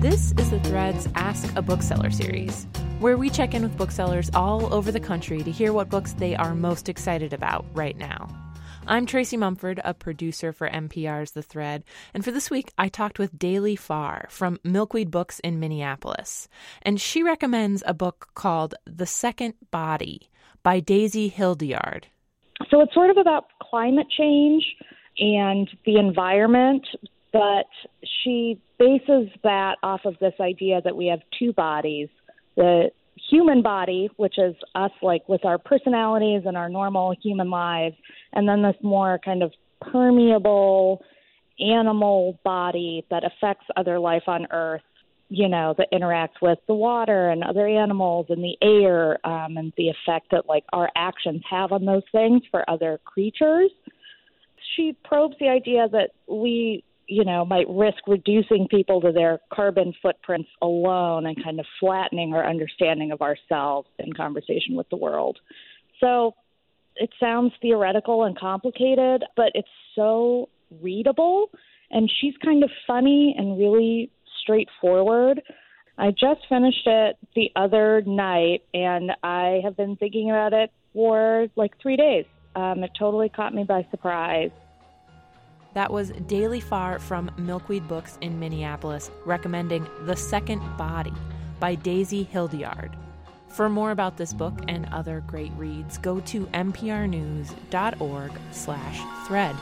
This is the Threads Ask a Bookseller series, where we check in with booksellers all over the country to hear what books they are most excited about right now. I'm Tracy Mumford, a producer for MPR's The Thread, and for this week I talked with Daley Farr from Milkweed Books in Minneapolis, and she recommends a book called The Second Body by Daisy Hildyard. So it's sort of about climate change and the environment, but she bases that off of this idea that we have two bodies the human body, which is us, like with our personalities and our normal human lives, and then this more kind of permeable animal body that affects other life on Earth. You know, that interacts with the water and other animals and the air, um, and the effect that like our actions have on those things for other creatures. She probes the idea that we you know, might risk reducing people to their carbon footprints alone and kind of flattening our understanding of ourselves in conversation with the world. So it sounds theoretical and complicated, but it's so readable. And she's kind of funny and really straightforward. I just finished it the other night and I have been thinking about it for like three days. Um, it totally caught me by surprise. That was Daley Farr from Milkweed Books in Minneapolis recommending The Second Body by Daisy Hildyard. For more about this book and other great reads, go to mprnews.org slash thread.